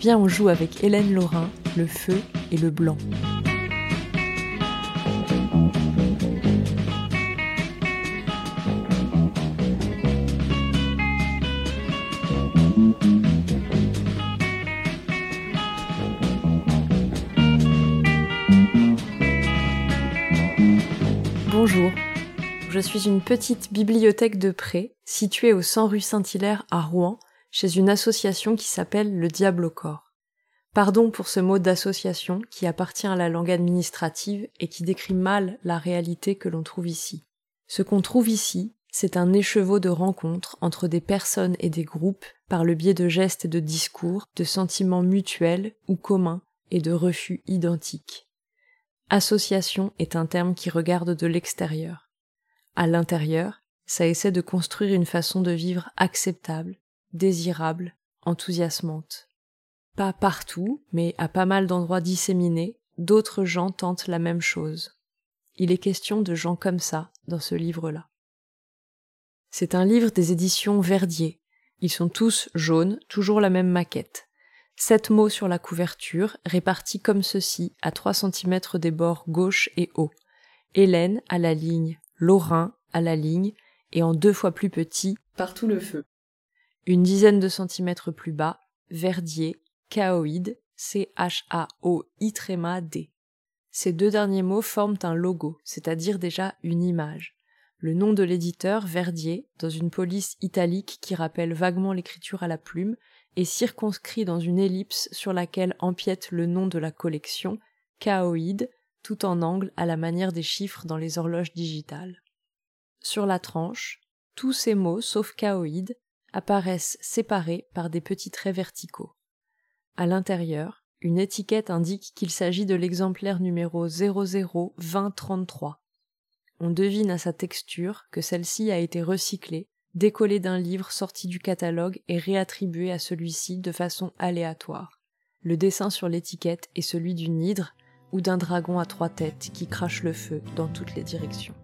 Viens, on joue avec Hélène Laurin, le feu et le blanc. Bonjour, je suis une petite bibliothèque de prêt située au 100 rue Saint-Hilaire à Rouen, chez une association qui s'appelle le Diable au corps. Pardon pour ce mot d'association qui appartient à la langue administrative et qui décrit mal la réalité que l'on trouve ici. Ce qu'on trouve ici, c'est un écheveau de rencontres entre des personnes et des groupes par le biais de gestes et de discours, de sentiments mutuels ou communs et de refus identiques. Association est un terme qui regarde de l'extérieur. À l'intérieur, ça essaie de construire une façon de vivre acceptable, désirable, enthousiasmante. Pas partout, mais à pas mal d'endroits disséminés, d'autres gens tentent la même chose. Il est question de gens comme ça dans ce livre-là. C'est un livre des éditions Verdier. Ils sont tous jaunes, toujours la même maquette. Sept mots sur la couverture, répartis comme ceci, à 3 cm des bords gauche et haut. Hélène à la ligne, Lorrain à la ligne, et en deux fois plus petit, partout le feu. Une dizaine de centimètres plus bas, Verdier, Chaoïde, C-H-A-O-I-D. Ces deux derniers mots forment un logo, c'est-à-dire déjà une image. Le nom de l'éditeur, Verdier, dans une police italique qui rappelle vaguement l'écriture à la plume, est circonscrit dans une ellipse sur laquelle empiète le nom de la collection, Chaoïde, tout en angle à la manière des chiffres dans les horloges digitales. Sur la tranche, tous ces mots, sauf chaoïde, apparaissent séparés par des petits traits verticaux. À l'intérieur, une étiquette indique qu'il s'agit de l'exemplaire numéro 002033. On devine à sa texture que celle-ci a été recyclée, décollée d'un livre sorti du catalogue et réattribuée à celui-ci de façon aléatoire. Le dessin sur l'étiquette est celui d'une hydre ou d'un dragon à trois têtes qui crache le feu dans toutes les directions.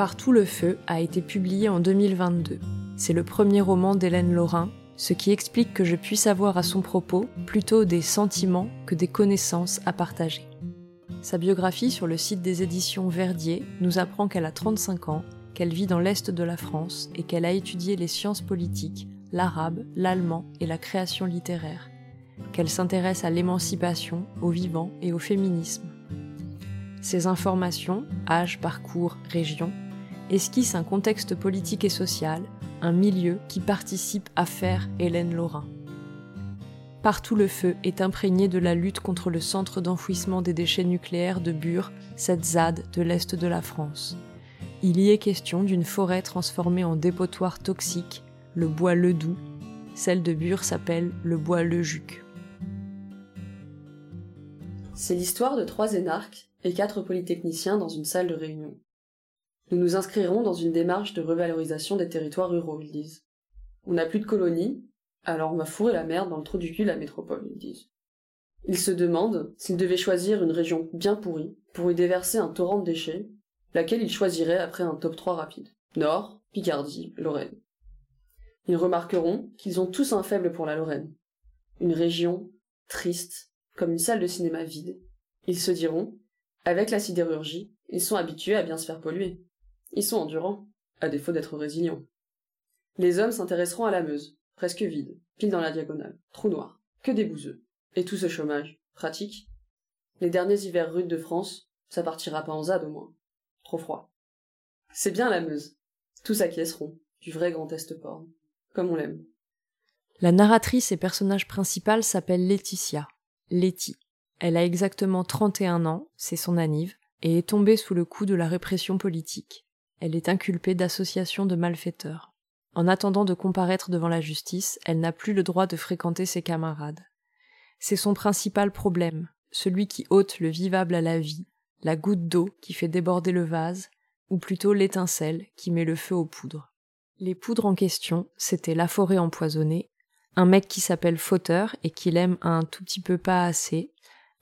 Partout le feu a été publié en 2022. C'est le premier roman d'Hélène Laurin, ce qui explique que je puisse avoir à son propos plutôt des sentiments que des connaissances à partager. Sa biographie sur le site des éditions Verdier nous apprend qu'elle a 35 ans, qu'elle vit dans l'Est de la France et qu'elle a étudié les sciences politiques, l'arabe, l'allemand et la création littéraire, qu'elle s'intéresse à l'émancipation, au vivant et au féminisme. Ces informations, âge, parcours, région, esquisse un contexte politique et social, un milieu qui participe à faire Hélène Laurin. Partout le feu est imprégné de la lutte contre le centre d'enfouissement des déchets nucléaires de Bure, cette ZAD de l'Est de la France. Il y est question d'une forêt transformée en dépotoir toxique, le bois Ledoux. Celle de Bure s'appelle le bois Lejuc. C'est l'histoire de trois énarques et quatre polytechniciens dans une salle de réunion. Nous nous inscrirons dans une démarche de revalorisation des territoires ruraux, ils disent. On n'a plus de colonies, alors on va fourrer la merde dans le trou du cul de la métropole, ils disent. Ils se demandent s'ils devaient choisir une région bien pourrie pour y déverser un torrent de déchets, laquelle ils choisiraient après un top 3 rapide. Nord, Picardie, Lorraine. Ils remarqueront qu'ils ont tous un faible pour la Lorraine. Une région triste, comme une salle de cinéma vide. Ils se diront, avec la sidérurgie, ils sont habitués à bien se faire polluer. Ils sont endurants, à défaut d'être résilients. Les hommes s'intéresseront à la Meuse, presque vide, pile dans la diagonale, trou noir, que des bouseux. Et tout ce chômage, pratique. Les derniers hivers rudes de France, ça partira pas en zade au moins. Trop froid. C'est bien la Meuse. Tous acquiesceront, du vrai grand Est porn. Comme on l'aime. La narratrice et personnage principal s'appelle Laetitia. Letty. Elle a exactement 31 ans, c'est son anniv, et est tombée sous le coup de la répression politique elle est inculpée d'association de malfaiteurs. En attendant de comparaître devant la justice, elle n'a plus le droit de fréquenter ses camarades. C'est son principal problème, celui qui ôte le vivable à la vie, la goutte d'eau qui fait déborder le vase, ou plutôt l'étincelle qui met le feu aux poudres. Les poudres en question, c'était la forêt empoisonnée, un mec qui s'appelle Fauteur et qui l'aime un tout petit peu pas assez,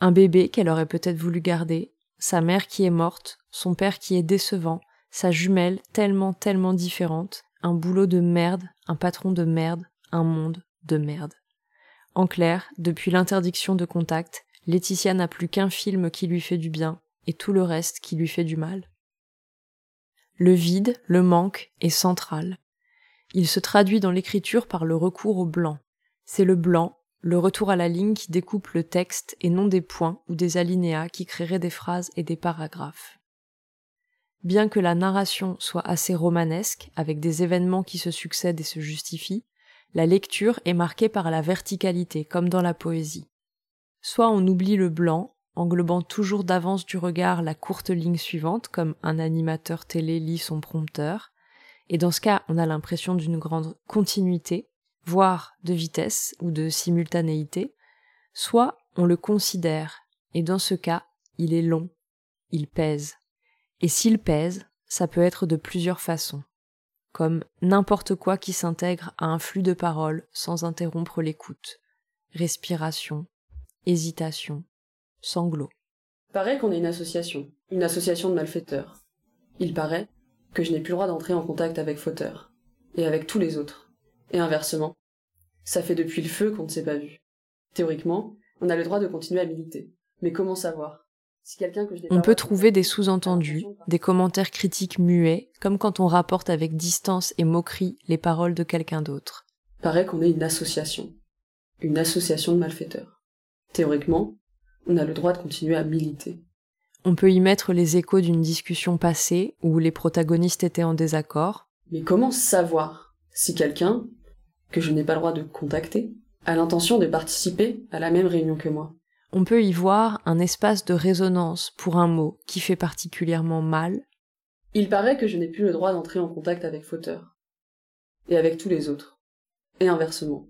un bébé qu'elle aurait peut-être voulu garder, sa mère qui est morte, son père qui est décevant, sa jumelle tellement, tellement différente, un boulot de merde, un patron de merde, un monde de merde. En clair, depuis l'interdiction de contact, Laetitia n'a plus qu'un film qui lui fait du bien et tout le reste qui lui fait du mal. Le vide, le manque est central. Il se traduit dans l'écriture par le recours au blanc. C'est le blanc, le retour à la ligne qui découpe le texte et non des points ou des alinéas qui créeraient des phrases et des paragraphes. Bien que la narration soit assez romanesque, avec des événements qui se succèdent et se justifient, la lecture est marquée par la verticalité, comme dans la poésie. Soit on oublie le blanc, englobant toujours d'avance du regard la courte ligne suivante, comme un animateur télé lit son prompteur, et dans ce cas on a l'impression d'une grande continuité, voire de vitesse ou de simultanéité, soit on le considère, et dans ce cas il est long, il pèse. Et s'il pèse, ça peut être de plusieurs façons, comme n'importe quoi qui s'intègre à un flux de paroles sans interrompre l'écoute, respiration, hésitation, sanglots. Paraît qu'on est une association, une association de malfaiteurs. Il paraît que je n'ai plus le droit d'entrer en contact avec fauteurs, et avec tous les autres. Et inversement, ça fait depuis le feu qu'on ne s'est pas vu. Théoriquement, on a le droit de continuer à militer. Mais comment savoir? On peut trouver des sous-entendus, des commentaires critiques muets, comme quand on rapporte avec distance et moquerie les paroles de quelqu'un d'autre. Paraît qu'on est une association. Une association de malfaiteurs. Théoriquement, on a le droit de continuer à militer. On peut y mettre les échos d'une discussion passée où les protagonistes étaient en désaccord. Mais comment savoir si quelqu'un, que je n'ai pas le droit de contacter, a l'intention de participer à la même réunion que moi? On peut y voir un espace de résonance pour un mot qui fait particulièrement mal. Il paraît que je n'ai plus le droit d'entrer en contact avec fauteur. Et avec tous les autres. Et inversement.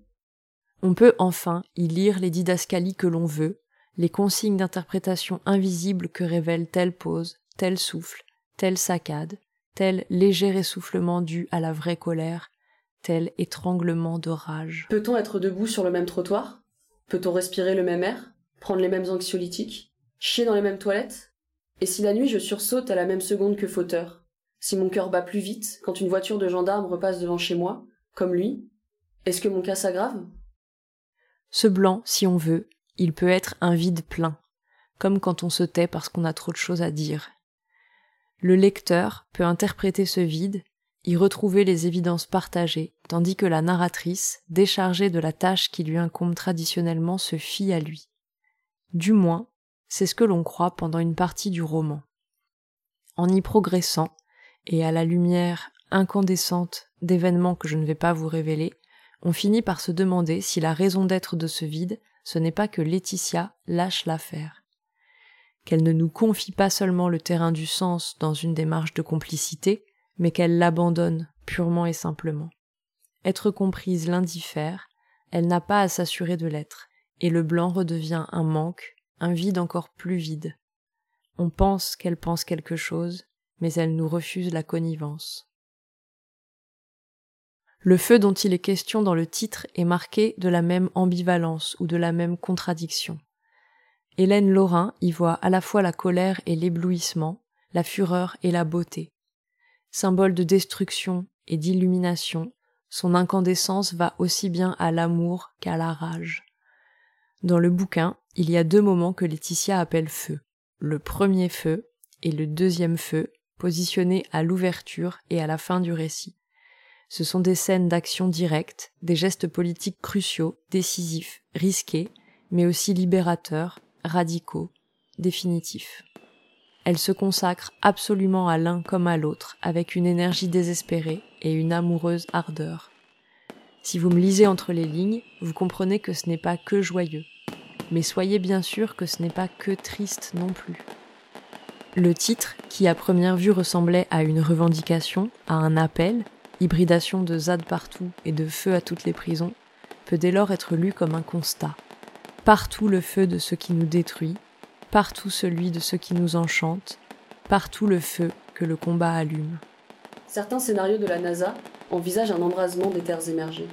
On peut enfin y lire les didascalies que l'on veut, les consignes d'interprétation invisibles que révèlent telle pose, tel souffle, telle saccade, tel léger essoufflement dû à la vraie colère, tel étranglement de rage. Peut-on être debout sur le même trottoir? Peut-on respirer le même air? Prendre les mêmes anxiolytiques, chier dans les mêmes toilettes Et si la nuit je sursaute à la même seconde que fauteur Si mon cœur bat plus vite quand une voiture de gendarme repasse devant chez moi, comme lui, est-ce que mon cas s'aggrave? Ce blanc, si on veut, il peut être un vide plein, comme quand on se tait parce qu'on a trop de choses à dire. Le lecteur peut interpréter ce vide, y retrouver les évidences partagées, tandis que la narratrice, déchargée de la tâche qui lui incombe traditionnellement, se fie à lui. Du moins, c'est ce que l'on croit pendant une partie du roman. En y progressant, et à la lumière incandescente d'événements que je ne vais pas vous révéler, on finit par se demander si la raison d'être de ce vide, ce n'est pas que Laetitia lâche l'affaire. Qu'elle ne nous confie pas seulement le terrain du sens dans une démarche de complicité, mais qu'elle l'abandonne purement et simplement. Être comprise l'indiffère, elle n'a pas à s'assurer de l'être et le blanc redevient un manque, un vide encore plus vide. On pense qu'elle pense quelque chose, mais elle nous refuse la connivence. Le feu dont il est question dans le titre est marqué de la même ambivalence ou de la même contradiction. Hélène Laurin y voit à la fois la colère et l'éblouissement, la fureur et la beauté. Symbole de destruction et d'illumination, son incandescence va aussi bien à l'amour qu'à la rage. Dans le bouquin, il y a deux moments que Laetitia appelle feu. Le premier feu et le deuxième feu, positionnés à l'ouverture et à la fin du récit. Ce sont des scènes d'action directe, des gestes politiques cruciaux, décisifs, risqués, mais aussi libérateurs, radicaux, définitifs. Elle se consacre absolument à l'un comme à l'autre, avec une énergie désespérée et une amoureuse ardeur. Si vous me lisez entre les lignes, vous comprenez que ce n'est pas que joyeux. Mais soyez bien sûr que ce n'est pas que triste non plus. Le titre, qui à première vue ressemblait à une revendication, à un appel, hybridation de ZAD partout et de feu à toutes les prisons, peut dès lors être lu comme un constat. Partout le feu de ce qui nous détruit, partout celui de ce qui nous enchante, partout le feu que le combat allume. Certains scénarios de la NASA envisagent un embrasement des terres émergées.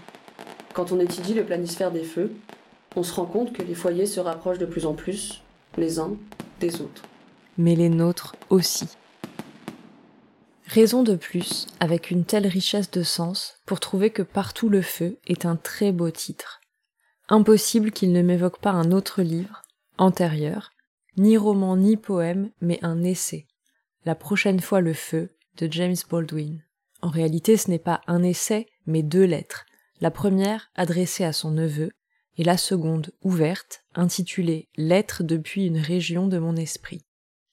Quand on étudie le planisphère des feux, on se rend compte que les foyers se rapprochent de plus en plus, les uns des autres. Mais les nôtres aussi. Raison de plus, avec une telle richesse de sens, pour trouver que Partout le feu est un très beau titre. Impossible qu'il ne m'évoque pas un autre livre, antérieur, ni roman ni poème, mais un essai. La prochaine fois le feu, de James Baldwin. En réalité, ce n'est pas un essai, mais deux lettres. La première adressée à son neveu, et la seconde ouverte, intitulée Lettres depuis une région de mon esprit.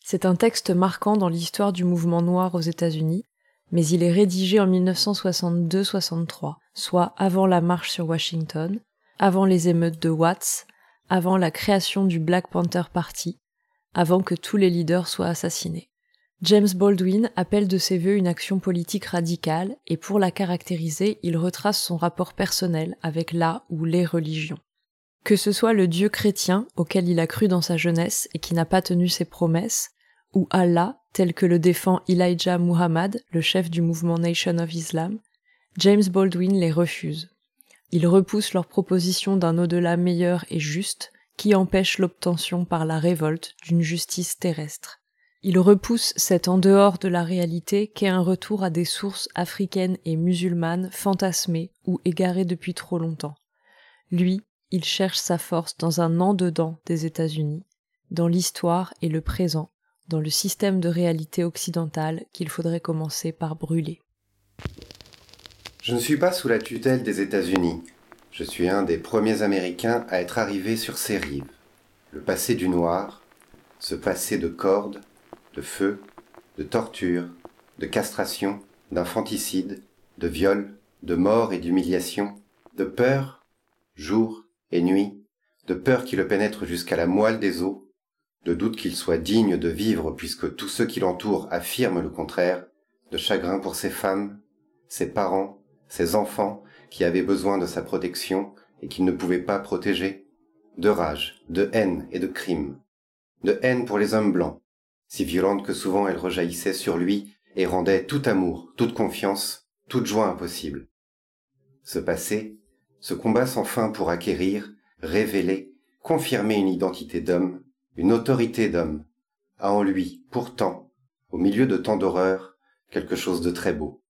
C'est un texte marquant dans l'histoire du mouvement noir aux États-Unis, mais il est rédigé en 1962-63, soit avant la marche sur Washington, avant les émeutes de Watts, avant la création du Black Panther Party, avant que tous les leaders soient assassinés. James Baldwin appelle de ses voeux une action politique radicale et pour la caractériser, il retrace son rapport personnel avec la ou les religions. Que ce soit le Dieu chrétien auquel il a cru dans sa jeunesse et qui n'a pas tenu ses promesses, ou Allah tel que le défend Elijah Muhammad, le chef du mouvement Nation of Islam, James Baldwin les refuse. Il repousse leur proposition d'un au-delà meilleur et juste qui empêche l'obtention par la révolte d'une justice terrestre. Il repousse cet en dehors de la réalité qu'est un retour à des sources africaines et musulmanes fantasmées ou égarées depuis trop longtemps. Lui, il cherche sa force dans un en-dedans des États-Unis, dans l'histoire et le présent, dans le système de réalité occidentale qu'il faudrait commencer par brûler. Je ne suis pas sous la tutelle des États-Unis. Je suis un des premiers Américains à être arrivé sur ces rives. Le passé du noir, ce passé de cordes, de feu, de torture, de castration, d'infanticide, de viol, de mort et d'humiliation, de peur, jour et nuit, de peur qui le pénètre jusqu'à la moelle des os, de doute qu'il soit digne de vivre puisque tous ceux qui l'entourent affirment le contraire, de chagrin pour ses femmes, ses parents, ses enfants qui avaient besoin de sa protection et qu'il ne pouvait pas protéger, de rage, de haine et de crime, de haine pour les hommes blancs, si violente que souvent elle rejaillissait sur lui et rendait tout amour, toute confiance, toute joie impossible. Ce passé, ce combat sans fin pour acquérir, révéler, confirmer une identité d'homme, une autorité d'homme, a en lui, pourtant, au milieu de tant d'horreurs, quelque chose de très beau.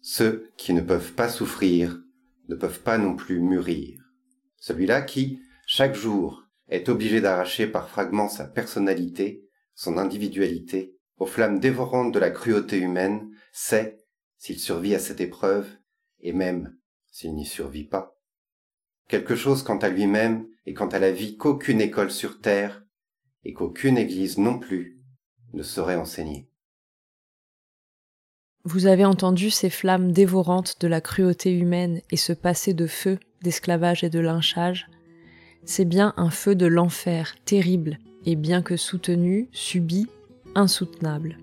Ceux qui ne peuvent pas souffrir ne peuvent pas non plus mûrir. Celui-là qui, chaque jour, est obligé d'arracher par fragments sa personnalité, son individualité, aux flammes dévorantes de la cruauté humaine, sait, s'il survit à cette épreuve, et même s'il n'y survit pas, quelque chose quant à lui-même et quant à la vie qu'aucune école sur terre, et qu'aucune église non plus, ne saurait enseigner. Vous avez entendu ces flammes dévorantes de la cruauté humaine et ce passé de feu, d'esclavage et de lynchage? C'est bien un feu de l'enfer terrible et bien que soutenu, subi, insoutenable.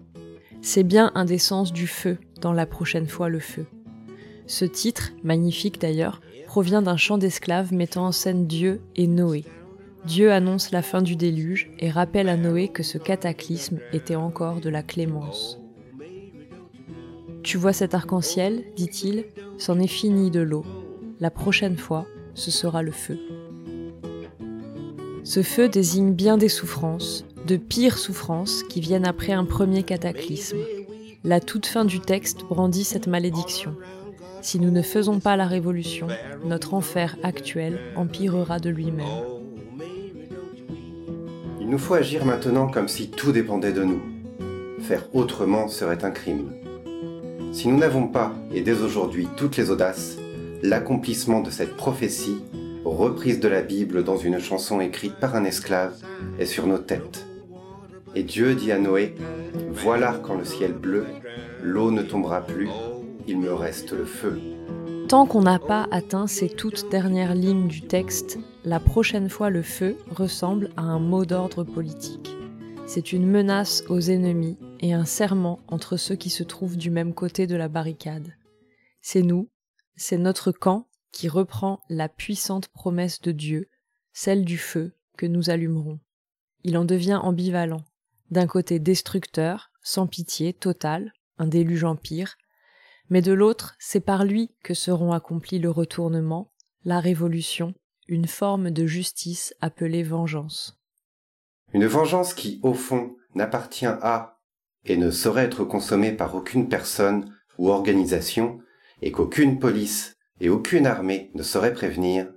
C'est bien un des sens du feu dans la prochaine fois le feu. Ce titre, magnifique d'ailleurs, provient d'un chant d'esclaves mettant en scène Dieu et Noé. Dieu annonce la fin du déluge et rappelle à Noé que ce cataclysme était encore de la clémence. Tu vois cet arc-en-ciel, dit-il, c'en est fini de l'eau. La prochaine fois, ce sera le feu. Ce feu désigne bien des souffrances, de pires souffrances qui viennent après un premier cataclysme. La toute fin du texte brandit cette malédiction. Si nous ne faisons pas la révolution, notre enfer actuel empirera de lui-même. Il nous faut agir maintenant comme si tout dépendait de nous. Faire autrement serait un crime. Si nous n'avons pas, et dès aujourd'hui, toutes les audaces, l'accomplissement de cette prophétie reprise de la Bible dans une chanson écrite par un esclave, est sur nos têtes. Et Dieu dit à Noé, Voilà quand le ciel bleu, l'eau ne tombera plus, il me reste le feu. Tant qu'on n'a pas atteint ces toutes dernières lignes du texte, la prochaine fois le feu ressemble à un mot d'ordre politique. C'est une menace aux ennemis et un serment entre ceux qui se trouvent du même côté de la barricade. C'est nous, c'est notre camp qui reprend la puissante promesse de Dieu, celle du feu que nous allumerons. Il en devient ambivalent, d'un côté destructeur, sans pitié, total, un déluge empire, mais de l'autre, c'est par lui que seront accomplis le retournement, la révolution, une forme de justice appelée vengeance. Une vengeance qui, au fond, n'appartient à et ne saurait être consommée par aucune personne ou organisation, et qu'aucune police et aucune armée ne saurait prévenir,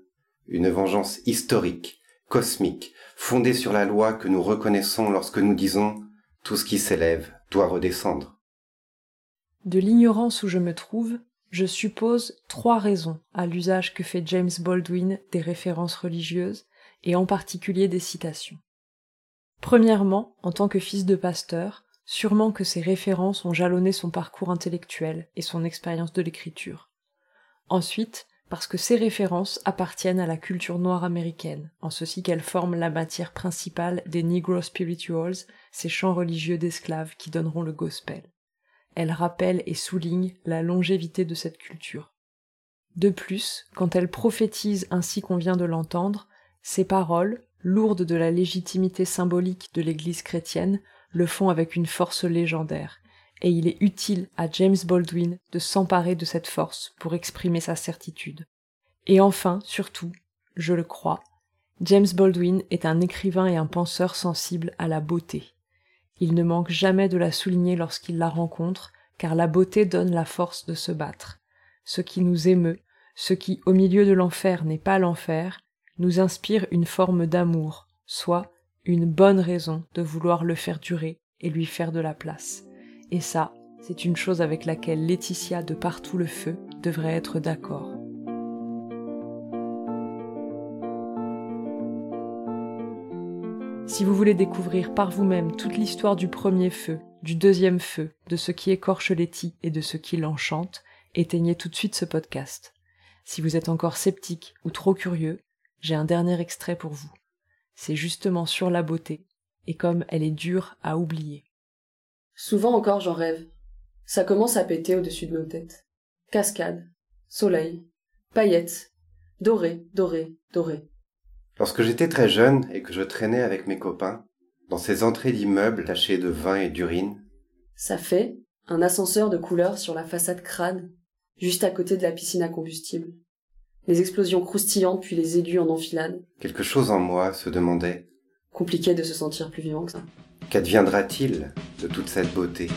une vengeance historique, cosmique, fondée sur la loi que nous reconnaissons lorsque nous disons tout ce qui s'élève doit redescendre. De l'ignorance où je me trouve, je suppose trois raisons à l'usage que fait James Baldwin des références religieuses, et en particulier des citations. Premièrement, en tant que fils de pasteur, sûrement que ces références ont jalonné son parcours intellectuel et son expérience de l'écriture. Ensuite, parce que ces références appartiennent à la culture noire américaine, en ceci qu'elles forment la matière principale des Negro Spirituals, ces chants religieux d'esclaves qui donneront le gospel. Elles rappellent et soulignent la longévité de cette culture. De plus, quand elles prophétisent ainsi qu'on vient de l'entendre, ces paroles, lourdes de la légitimité symbolique de l'Église chrétienne, le font avec une force légendaire, et il est utile à James Baldwin de s'emparer de cette force pour exprimer sa certitude. Et enfin, surtout, je le crois, James Baldwin est un écrivain et un penseur sensible à la beauté. Il ne manque jamais de la souligner lorsqu'il la rencontre, car la beauté donne la force de se battre. Ce qui nous émeut, ce qui, au milieu de l'enfer, n'est pas l'enfer, nous inspire une forme d'amour, soit une bonne raison de vouloir le faire durer et lui faire de la place. Et ça, c'est une chose avec laquelle Laetitia de Partout le Feu devrait être d'accord. Si vous voulez découvrir par vous-même toute l'histoire du premier feu, du deuxième feu, de ce qui écorche Letty et de ce qui l'enchante, éteignez tout de suite ce podcast. Si vous êtes encore sceptique ou trop curieux, j'ai un dernier extrait pour vous. C'est justement sur la beauté, et comme elle est dure à oublier. Souvent encore j'en rêve. Ça commence à péter au-dessus de nos têtes. Cascade, soleil, paillettes, doré, doré, doré. Lorsque j'étais très jeune et que je traînais avec mes copains, dans ces entrées d'immeubles tachées de vin et d'urine, Ça fait un ascenseur de couleur sur la façade crâne, juste à côté de la piscine à combustible. Les explosions croustillantes puis les aigus en enfilade. quelque chose en moi se demandait Compliqué de se sentir plus vivant que ça. Qu'adviendra-t-il de toute cette beauté?